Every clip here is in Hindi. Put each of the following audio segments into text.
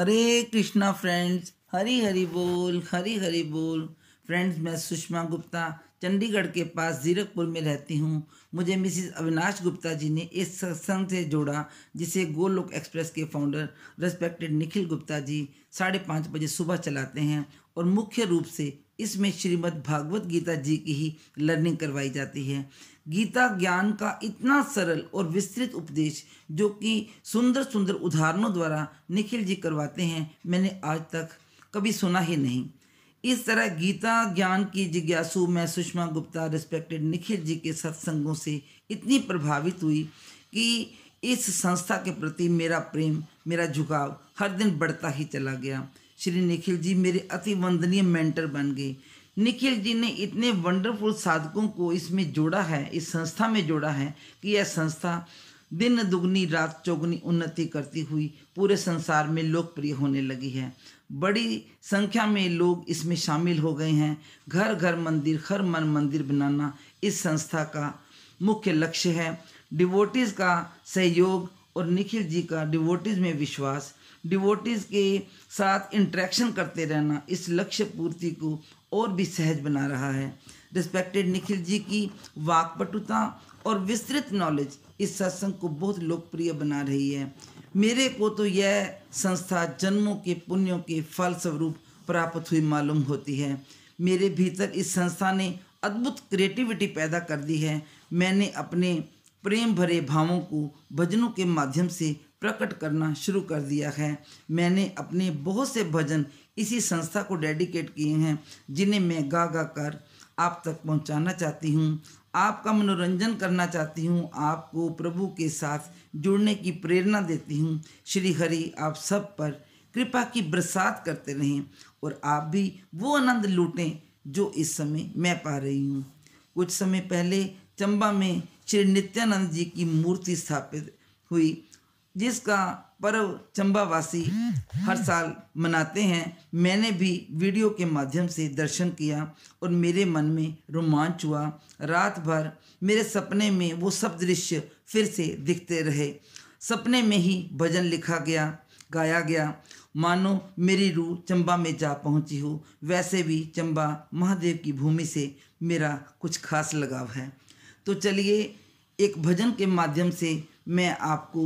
हरे कृष्णा फ्रेंड्स हरी हरी बोल, हरी हरी बोल। फ्रेंड्स मैं सुषमा गुप्ता, चंडीगढ़ के पास जीरकपुर में रहती हूँ। मुझे मिसिस अविनाश गुप्ता जी ने इस सत्संग से जोड़ा, जिसे गोलोक एक्सप्रेस के फाउंडर रेस्पेक्टेड निखिल गुप्ता जी, साढ़े पाँच बजे सुबह चलाते हैं और मुख्य रूप से इसमें श्रीमद् भागवत गीता जी की ही लर्निंग करवाई जाती है। गीता ज्ञान का इतना सरल और विस्तृत उपदेश जो कि सुंदर सुंदर उदाहरणों द्वारा निखिल जी करवाते हैं, मैंने आज तक कभी सुना ही नहीं। इस तरह गीता ज्ञान की जिज्ञासु मैं सुषमा गुप्ता रिस्पेक्टेड निखिल जी के सत्संगों से इतनी प्रभावित हुई कि इस संस्था के प्रति मेरा प्रेम, मेरा झुकाव हर दिन बढ़ता ही चला गया। श्री निखिल जी मेरे अति वंदनीय मेंटर बन गए। निखिल जी ने इतने वंडरफुल साधकों को इसमें जोड़ा है, इस संस्था में जोड़ा है कि यह संस्था दिन दुगनी, रात चौगुनी उन्नति करती हुई पूरे संसार में लोकप्रिय होने लगी है। बड़ी संख्या में लोग इसमें शामिल हो गए हैं। घर घर मंदिर, हर मन मंदिर बनाना इस संस्था का मुख्य लक्ष्य है। डिवोटीज़ का सहयोग और निखिल जी का डिवोटीज़ में विश्वास डिवोटीज़ के साथ इंट्रैक्शन करते रहना इस लक्ष्य पूर्ति को और भी सहज बना रहा है। रिस्पेक्टेड निखिल जी की वाकपटुता और विस्तृत नॉलेज इस सत्संग को बहुत लोकप्रिय बना रही है। मेरे को तो यह संस्था जन्मों के, पुण्यों के फल स्वरूप प्राप्त हुई मालूम होती है। मेरे भीतर इस संस्था ने अद्भुत क्रिएटिविटी पैदा कर दी है। मैंने अपने प्रेम भरे भावों को भजनों के माध्यम से प्रकट करना शुरू कर दिया है। मैंने अपने बहुत से भजन इसी संस्था को डेडिकेट किए हैं, जिन्हें मैं गा गा कर आप तक पहुंचाना चाहती हूँ। आपका मनोरंजन करना चाहती हूँ। आपको प्रभु के साथ जुड़ने की प्रेरणा देती हूँ। श्री हरि, आप सब पर कृपा की बरसात करते रहें और आप भी वो आनंद लूटें जो इस समय मैं पा रही हूँ। कुछ समय पहले चंबा में श्री नित्यानंद जी की मूर्ति स्थापित हुई। जिसका पर्व चंबावासी हर साल मनाते हैं। मैंने भी वीडियो के माध्यम से दर्शन किया और मेरे मन में रोमांच हुआ। रात भर मेरे सपने में वो सब दृश्य फिर से दिखते रहे। सपने में ही भजन लिखा गया, गाया गया। मानो मेरी रूह चंबा में जा पहुँची हो, वैसे भी चंबा महादेव की भूमि से मेरा कुछ खास लगाव है। तो चलिए एक भजन के माध्यम से मैं आपको,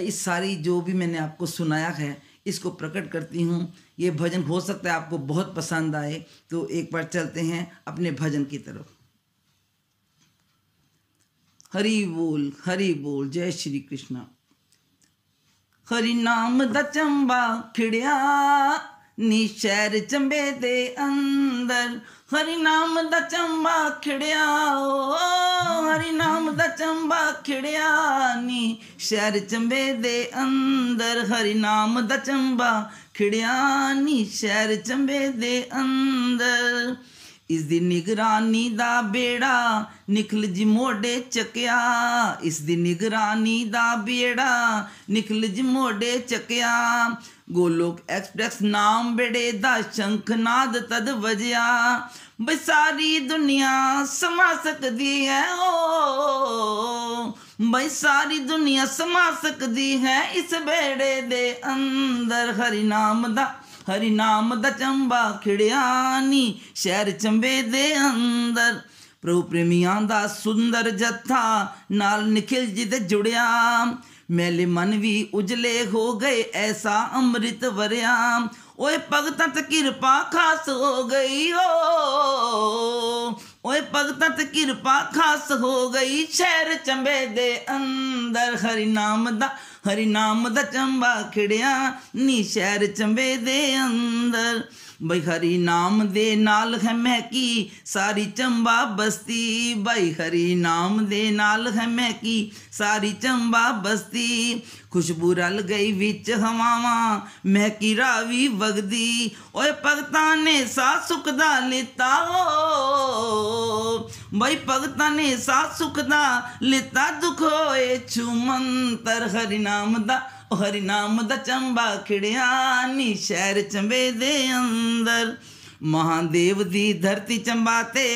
इस सारी जो भी मैंने आपको सुनाया है, इसको प्रकट करती हूँ। ये भजन हो सकता है आपको बहुत पसंद आए तो एक बार चलते हैं अपने भजन की तरफ़। हरि बोल हरि बोल, जय श्री कृष्ण। हरि नाम द चंबा खिड़िया ਨੀ ਸ਼ਹਿਰ ਚੰਬੇ ਦੇ ਅੰਦਰ। ਹਰੀ ਨਾਮ ਦਾ ਚੰਬਾ ਖਿੜਿਆ, ਓ, ਹਰੀ ਨਾਮ ਦਾ ਚੰਬਾ ਖਿੜਿਆ ਨੀ ਸ਼ਹਿਰ ਚੰਬੇ ਦੇ ਅੰਦਰ। ਹਰੀ ਨਾਮ ਦਾ ਚੰਬਾ ਖਿੜਿਆ ਨੀ ਸ਼ਹਿਰ ਚੰਬੇ ਦੇ ਅੰਦਰ। ਇਸ ਦੀ ਨਿਗਰਾਨੀ ਦਾ ਬੇੜਾ ਨਿਕਲ ਜੀ ਮੋਢੇ ਚੱਕਿਆ। ਇਸ ਦੀ ਨਿਗਰਾਨੀ ਦਾ ਬੇੜਾ ਨਿਕਲ ਜੀ ਮੋਢੇ ਚੱਕਿਆ। ਗੋਲੋਕ ਐਕਸਪ੍ਰੈਸ ਨਾਮ ਬੇੜੇ ਦਾ ਸ਼ੰਖਨਾਦ ਤਦ ਵਜਿਆ। ਬਈ ਸਾਰੀ ਦੁਨੀਆ ਸਮਾ ਸਕਦੀ ਹੈ ਓ। ਬਈ ਸਾਰੀ ਦੁਨੀਆ ਸਮਾ ਸਕਦੀ ਹੈ ਇਸ ਬੇੜੇ ਦੇ ਅੰਦਰ। ਹਰੀ ਨਾਮ ਦਾ, ਹਰੀ ਨਾਮ ਦਾ ਚੰਬਾ ਖਿੜਿਆ ਨੀ, ਸ਼ਹਿਰ ਚੰਬੇ ਦੇ ਅੰਦਰ। ਪ੍ਰਭੂ ਪ੍ਰੇਮੀਆਂ ਦਾ ਸੁੰਦਰ ਜੱਥਾ ਨਾਲ ਨਿਖਿਲ ਜੀ ਤੇ ਜੁੜਿਆ। ਮੈਲੇ ਮਨ ਵੀ ਉਜਲੇ ਹੋ ਗਏ, ਐਸਾ ਅੰਮ੍ਰਿਤ ਵਰਿਆ। ਓਏ ਭਗਤਾਂ ਤੇ ਕਿਰਪਾ ਖਾਸ ਹੋ ਗਈ ਓ। ਓਏ ਭਗਤਾਂ ਤੇ ਕਿਰਪਾ ਖਾਸ ਹੋ ਗਈ ਸ਼ਹਿਰ ਚੰਬੇ ਦੇ ਅੰਦਰ। ਹਰੀ ਨਾਮ ਦਾ, ਹਰੀ ਨਾਮ ਦਾ ਚੰਬਾ ਖਿੜਿਆ ਨੀ ਸ਼ਹਿਰ ਚੰਬੇ ਦੇ ਅੰਦਰ। ਬਈ ਹਰੀ ਨਾਮ ਦੇ ਨਾਲ ਹੈ ਮਹਿਕੀ, ਸਾਰੀ ਚੰਬਾ ਬਸਤੀ। ਬਈ ਹਰੀ ਨਾਮ ਦੇ ਨਾਲ ਹੈ ਮਹਿਕੀ, ਸਾਰੀ ਚੰਬਾ ਬਸਤੀ। ਖੁਸ਼ਬੂ ਰਲ ਗਈ ਵਿੱਚ ਹਵਾਵਾਂ, ਮਹਿਕੀ ਰਾਵੀ ਵਗਦੀ। ਓਏ ਭਗਤਾਂ ਨੇ ਸਾ ਸੁਖ ਦਾ ਲਿਤਾ ਓ। ਬਈ ਭਗਤਾਂ ਨੇ ਸਾ ਸੁਖ ਦਾ ਲਿਤਾ ਦੁਖ ਹੋਏ ਛੁਮੰਤਰ ਹਰੀ ਨਾਮ ਦਾ ਓ ਹਰੀ ਨਾਮ ਦਾ ਚੰਬਾ ਖਿੜਿਆ ਨੀ ਸ਼ਹਿਰ ਚੰਬੇ ਦੇ ਅੰਦਰ ਮਹਾਦੇਵ ਦੀ ਧਰਤੀ ਚੰਬਾ ਤੇ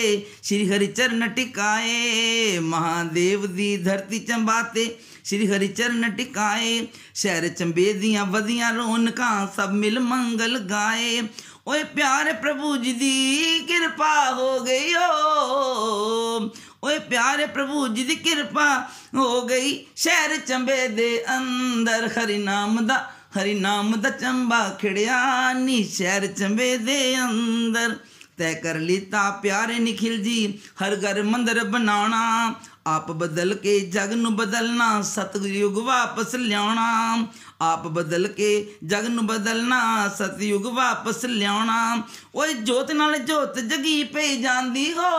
ਸ਼੍ਰੀ ਹਰੀ ਚਰਨ ਟਿਕਾਏ ਮਹਾਦੇਵ ਦੀ ਧਰਤੀ ਚੰਬਾ ਤੇ ਸ਼੍ਰੀ ਹਰੀ ਚਰਨ ਟਿਕਾਏ ਸ਼ਹਿਰ ਚੰਬੇ ਦੀਆਂ ਵਧੀਆਂ ਰੌਣਕਾਂ ਸਭ ਮਿਲ ਮੰਗਲ ਗਾਏ ਓਏ ਪਿਆਰੇ ਪ੍ਰਭੂ ਜੀ ਦੀ ਕਿਰਪਾ ਹੋ ਗਈ ਓ ਓਏ ਪਿਆਰੇ ਪ੍ਰਭੂ ਜੀ ਦੀ ਕਿਰਪਾ ਹੋ ਗਈ ਸ਼ਹਿਰ ਚੰਬੇ ਦੇ ਅੰਦਰ। ਹਰੀ ਨਾਮ ਦਾ ਹਰੀ ਨਾਮ ਦਾ ਚੰਬਾ ਖਿੜਿਆ ਨੀ ਸ਼ਹਿਰ ਚੰਬੇ ਦੇ ਅੰਦਰ। ਤੈ ਕਰ ਲੀਤਾ ਪਿਆਰੇ ਨikhil ਜੀ, ਹਰ ਘਰ ਮੰਦਰ ਬਣਾਉਣਾ ਆਪ ਬਦਲ ਕੇ ਜਗ ਨੂੰ ਬਦਲਣਾ, ਸਤਯੁਗ ਵਾਪਸ ਲਿਆਉਣਾ। ਆਪ ਬਦਲ ਕੇ ਜਗ ਨੂੰ ਬਦਲਣਾ, ਸਤਯੁਗ ਵਾਪਸ ਲਿਆਉਣਾ। ਓਏ ਜੋਤ ਨਾਲ ਜੋਤ ਜਗੀ ਪਈ ਜਾਂਦੀ ਹੋ।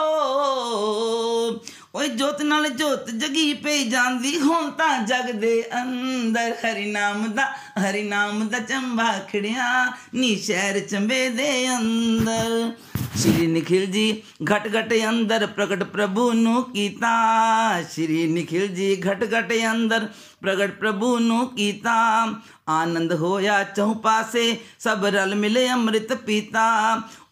ਓਏ ਜੋਤ ਨਾਲ ਜੋਤ ਜਗੀ ਪਈ ਜਾਂਦੀ ਹੁਣ ਤਾਂ ਜਗ ਦੇ ਅੰਦਰ ਹਰੀ ਨਾਮ ਦਾ ਹਰੀ ਨਾਮ ਦਾ ਚੰਬਾ ਖੜਿਆ। ਨੀ ਸ਼ਹਿਰ ਚੰਬੇ ਦੇ ਅੰਦਰ। ਸ਼੍ਰੀ ਨikhil ਜੀ ਘਟ ਘਟ ਅੰਦਰ ਪ੍ਰਗਟ ਪ੍ਰਭੂ ਨੂੰ ਕੀਤਾ। ਸ਼੍ਰੀ ਨikhil ਜੀ ਘਟ ਘਟ ਅੰਦਰ ਪ੍ਰਗਟ ਪ੍ਰਭੂ ਨੂੰ ਕੀਤਾ। ਆਨੰਦ ਹੋਇਆ ਚੌ ਪਾਸੇ, ਸਭ ਰਲ ਮਿਲੇ ਅੰਮ੍ਰਿਤ ਪੀਤਾ।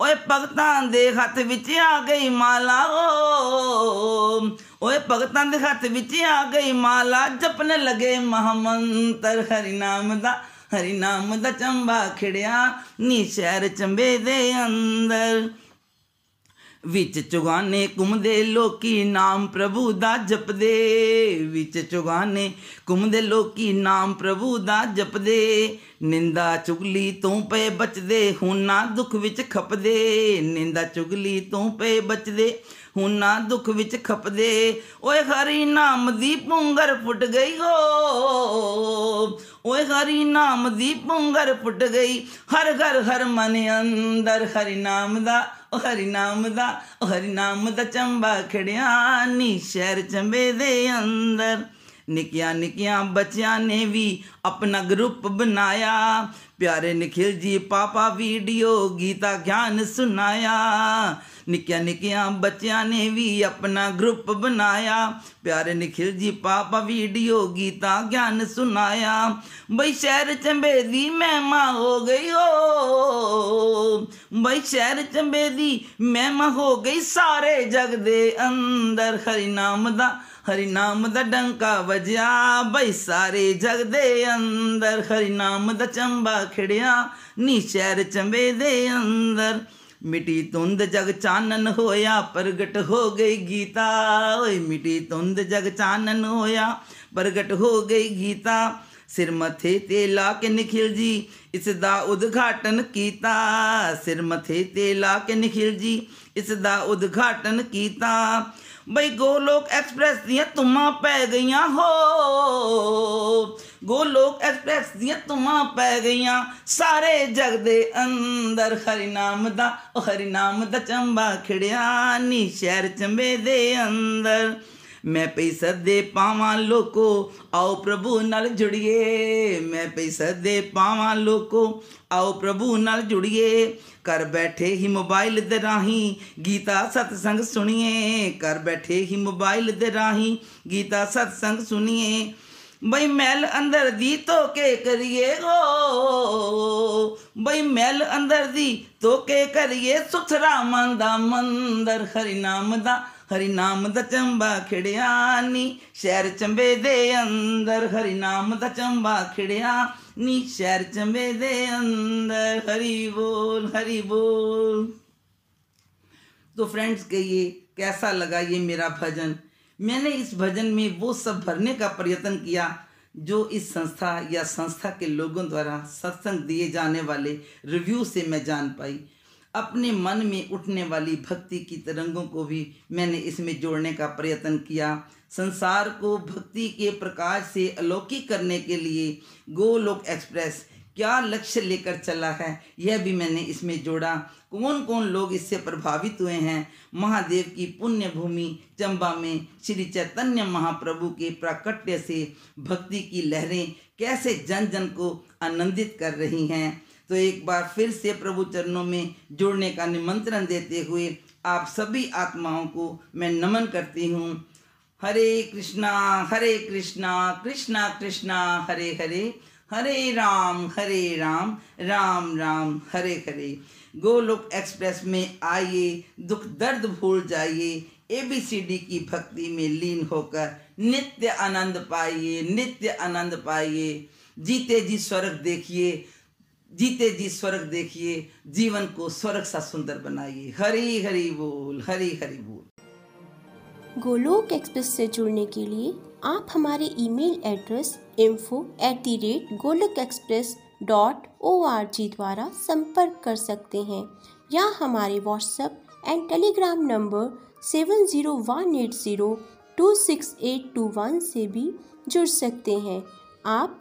ਓਏ ਭਗਤਾਂ ਦੇ ਹੱਥ ਵਿੱਚ ਆ ਗਈ ਮਾਲਾ ਓ ਓਏ ਭਗਤਾਂ ਦੇ ਹੱਥ ਵਿੱਚ ਆ ਗਈ ਮਾਲਾ ਜਪਨ ਲਗੇ ਮਹਾਮੰਤਰ। ਹਰੀ ਨਾਮ ਦਾ ਹਰੀ ਨਾਮ ਦਾ ਚੰਬਾ ਖਿੜਿਆ ਨੀ ਸ਼ਹਿਰ ਚੰਬੇ ਦੇ ਅੰਦਰ। ਵਿੱਚ ਚੁਗਾਨੇ ਘੁੰਮਦੇ ਲੋਕੀ ਨਾਮ ਪ੍ਰਭੂ ਦਾ ਜਪਦੇ। ਵਿੱਚ ਚੁਗਾਨੇ ਘੁੰਮਦੇ ਲੋਕੀ ਨਾਮ ਪ੍ਰਭੂ ਦਾ ਜਪਦੇ। ਨਿੰਦਾ ਚੁਗਲੀ ਤੋਂ ਪਏ ਬਚਦੇ, ਹੁਣ ਨਾ ਦੁੱਖ ਵਿੱਚ ਖਪਦੇ। ਨਿੰਦਾ ਚੁਗਲੀ ਤੋਂ ਪਏ ਬਚਦੇ, ਹੁਣ ਨਾ ਦੁੱਖ ਵਿੱਚ ਖਪਦੇ। ਓਏ ਹਰੀ ਨਾਮ ਦੀ ਪੁੰਗਰ ਫੁੱਟ ਗਈ ਹੋ। ਓਏ ਹਰੀ ਨਾਮ ਦੀ ਪੁੰਗਰ ਫੁੱਟ ਗਈ। ਹਰ ਘਰ ਹਰ ਮਨ ਅੰਦਰ ਹਰੀ ਨਾਮ ਦਾ ਓ ਹਰੀ ਨਾਮ ਦਾ ਓ ਹਰੀ ਨਾਮ ਦਾ ਚੰਬਾ ਖੜਿਆ ਨੀ ਸ਼ਹਿਰ ਚੰਬੇ ਦੇ ਅੰਦਰ। ਨਿੱਕੀਆਂ ਨਿੱਕੀਆਂ ਬੱਚਿਆਂ ਨੇ ਵੀ ਆਪਣਾ ਗਰੁੱਪ ਬਣਾਇਆ। ਪਿਆਰੇ ਨikhil ਜੀ, ਪਾਪਾ ਵੀਡੀਓ, ਗੀਤਾ, ਗਿਆਨ ਸੁਨਾਇਆ ਨਿੱਕੀਆਂ ਨਿੱਕੀਆਂ ਬੱਚਿਆਂ ਨੇ ਵੀ ਆਪਣਾ ਗਰੁੱਪ ਬਣਾਇਆ। ਪਿਆਰੇ ਨikhil ਜੀ, ਪਾਪਾ ਵੀਡੀਓ ਗੀਤਾ, ਗਿਆਨ ਸੁਨਾਇਆ ਬਈ ਸ਼ਹਿਰ ਚੰਬੇ ਦੀ ਮਹਿਮਾ ਹੋ ਗਈ ਓ। ਬਈ ਸ਼ਹਿਰ ਚੰਬੇ ਦੀ ਮਹਿਮਾ ਹੋ ਗਈ ਸਾਰੇ ਜਗ ਦੇ ਅੰਦਰ। ਹਰੀ ਨਾਮ ਦਾ ਹਰੀ ਨਾਮ ਦਾ ਡੰਕਾ ਵਜਿਆ। ਬਈ ਸਾਰੇ ਜਗ ਦੇ ਅੰਦਰ ਹਰੀ ਨਾਮ ਦਾ ਚੰਬਾ ਖਿੜਿਆ। ਨੀ ਸ਼ਹਿਰ ਚੰਬੇ ਦੇ ਅੰਦਰ। ਮਿੱਟੀ ਤੁੰਦ ਜਗ ਚਾਨਣ ਹੋਇਆ, ਪ੍ਰਗਟ ਹੋ ਗਈ ਗੀਤਾ। ਓਏ ਮਿੱਟੀ ਤੁੰਦ ਜਗ ਚਾਨਣ ਹੋਇਆ, ਪ੍ਰਗਟ ਹੋ ਗਈ ਗੀਤਾ। ਸਿਰ ਮੱਥੇ ਤੇ ਲਾ ਕੇ ਨikhil ਜੀ ਇਸ ਦਾ ਉਦਘਾਟਨ ਕੀਤਾ। ਸਿਰ ਮੱਥੇ ਤੇ ਲਾ ਕੇ ਨikhil ਜੀ ਇਸ ਦਾ ਉਦਘਾਟਨ ਕੀਤਾ। ਬਈ ਗੋਲੋਕ ਐਕਸਪ੍ਰੈਸ ਦੀਆਂ ਤੁਮਾਂ ਪੈ ਗਈਆਂ, ਹੋ। ਗੋਲੋਕ ਐਕਸਪ੍ਰੈਸ ਦੀਆਂ ਤੁਮਾਂ ਪੈ ਗਈਆਂ। ਸਾਰੇ ਜਗ ਦੇ ਅੰਦਰ ਹਰੀ ਨਾਮ ਦਾ, ਉਹ ਹਰੀ ਨਾਮ ਦਾ ਚੰਬਾ ਖਿੜਿਆ ਨੀ, ਸ਼ਹਿਰ ਚੰਬੇ ਦੇ ਅੰਦਰ। ਮੈਂ ਪਈ ਸਦੇ ਪਾਵਾਂ ਲੋਕੋ ਆਓ ਪ੍ਰਭੂ ਨਾਲ ਜੁੜੀਏ ਮੈਂ ਪਈ ਸਦੇ ਪਾਵਾਂ ਲੋਕੋ ਆਓ ਪ੍ਰਭੂ ਨਾਲ ਜੁੜੀਏ ਕਰ ਬੈਠੇ ਹੀ ਮੋਬਾਈਲ ਦੇ ਰਾਹੀਂ ਗੀਤਾ ਸਤਸੰਗ ਸੁਣੀਏ ਕਰ ਬੈਠੇ ਹੀ ਮੋਬਾਈਲ ਦੇ ਰਾਹੀਂ ਗੀਤਾ ਸਤਸੰਗ ਸੁਣੀਏ ਬਈ ਮੈਲ ਅੰਦਰ ਦੀ ਤੋਕੇ ਕਰੀਏ ਹੋ ਬਈ ਮੈਲ ਅੰਦਰ ਦੀ ਤੋਕੇ ਕਰੀਏ ਸੁਥਰਾ ਮਨ ਦਾ ਮੰਦਰ ਹਰੀ ਨਾਮ ਦਾ हरि नाम द चंबा खिड़ियानी, शहर चंबे दे अंदर। हरि नाम द चंबा खिड़िया नी शहर चंबे दे अंदर। हरि बोल हरि बोल। तो फ्रेंड्स, कहिए, कैसा लगा ये मेरा भजन? मैंने इस भजन में वो सब भरने का प्रयत्न किया जो इस संस्था या संस्था के लोगों द्वारा सत्संग दिए जाने वाले रिव्यू से मैं जान पाई। अपने मन में उठने वाली भक्ति की तरंगों को भी मैंने इसमें जोड़ने का प्रयत्न किया। संसार को भक्ति के प्रकाश से अलौकिक करने के लिए गोलोक एक्सप्रेस क्या लक्ष्य लेकर चला है, यह भी मैंने इसमें जोड़ा। कौन कौन लोग इससे प्रभावित हुए हैं? महादेव की पुण्य भूमि चंबा में श्री चैतन्य महाप्रभु के प्राकट्य से भक्ति की लहरें कैसे जन जन को आनंदित कर रही हैं? तो एक बार फिर से प्रभु चरणों में जुड़ने का निमंत्रण देते हुए आप सभी आत्माओं को मैं नमन करती हूँ। हरे कृष्णा हरे कृष्णा कृष्णा कृष्णा, हरे हरे हरे राम हरे राम राम राम, हरे हरे। गोलोक एक्सप्रेस में आइए, दुख दर्द भूल जाइए एबीसीडी की भक्ति में लीन होकर नित्य आनंद पाइए, नित्य आनंद पाइए। जीते जी स्वर्ग देखिए जीते जी स्वर्ग देखिए, जीवन को स्वर्ग सा सुंदर बनाइए। हरी हरी बोल, हरी हरी बोल। गोलोक एक्सप्रेस से जुड़ने के लिए आप हमारे email address info at the rate Golok express dot O R G द्वारा संपर्क कर सकते हैं या हमारे WhatsApp and Telegram number seven zero one eight zero two six eight two one से भी जुड़ सकते हैं। आप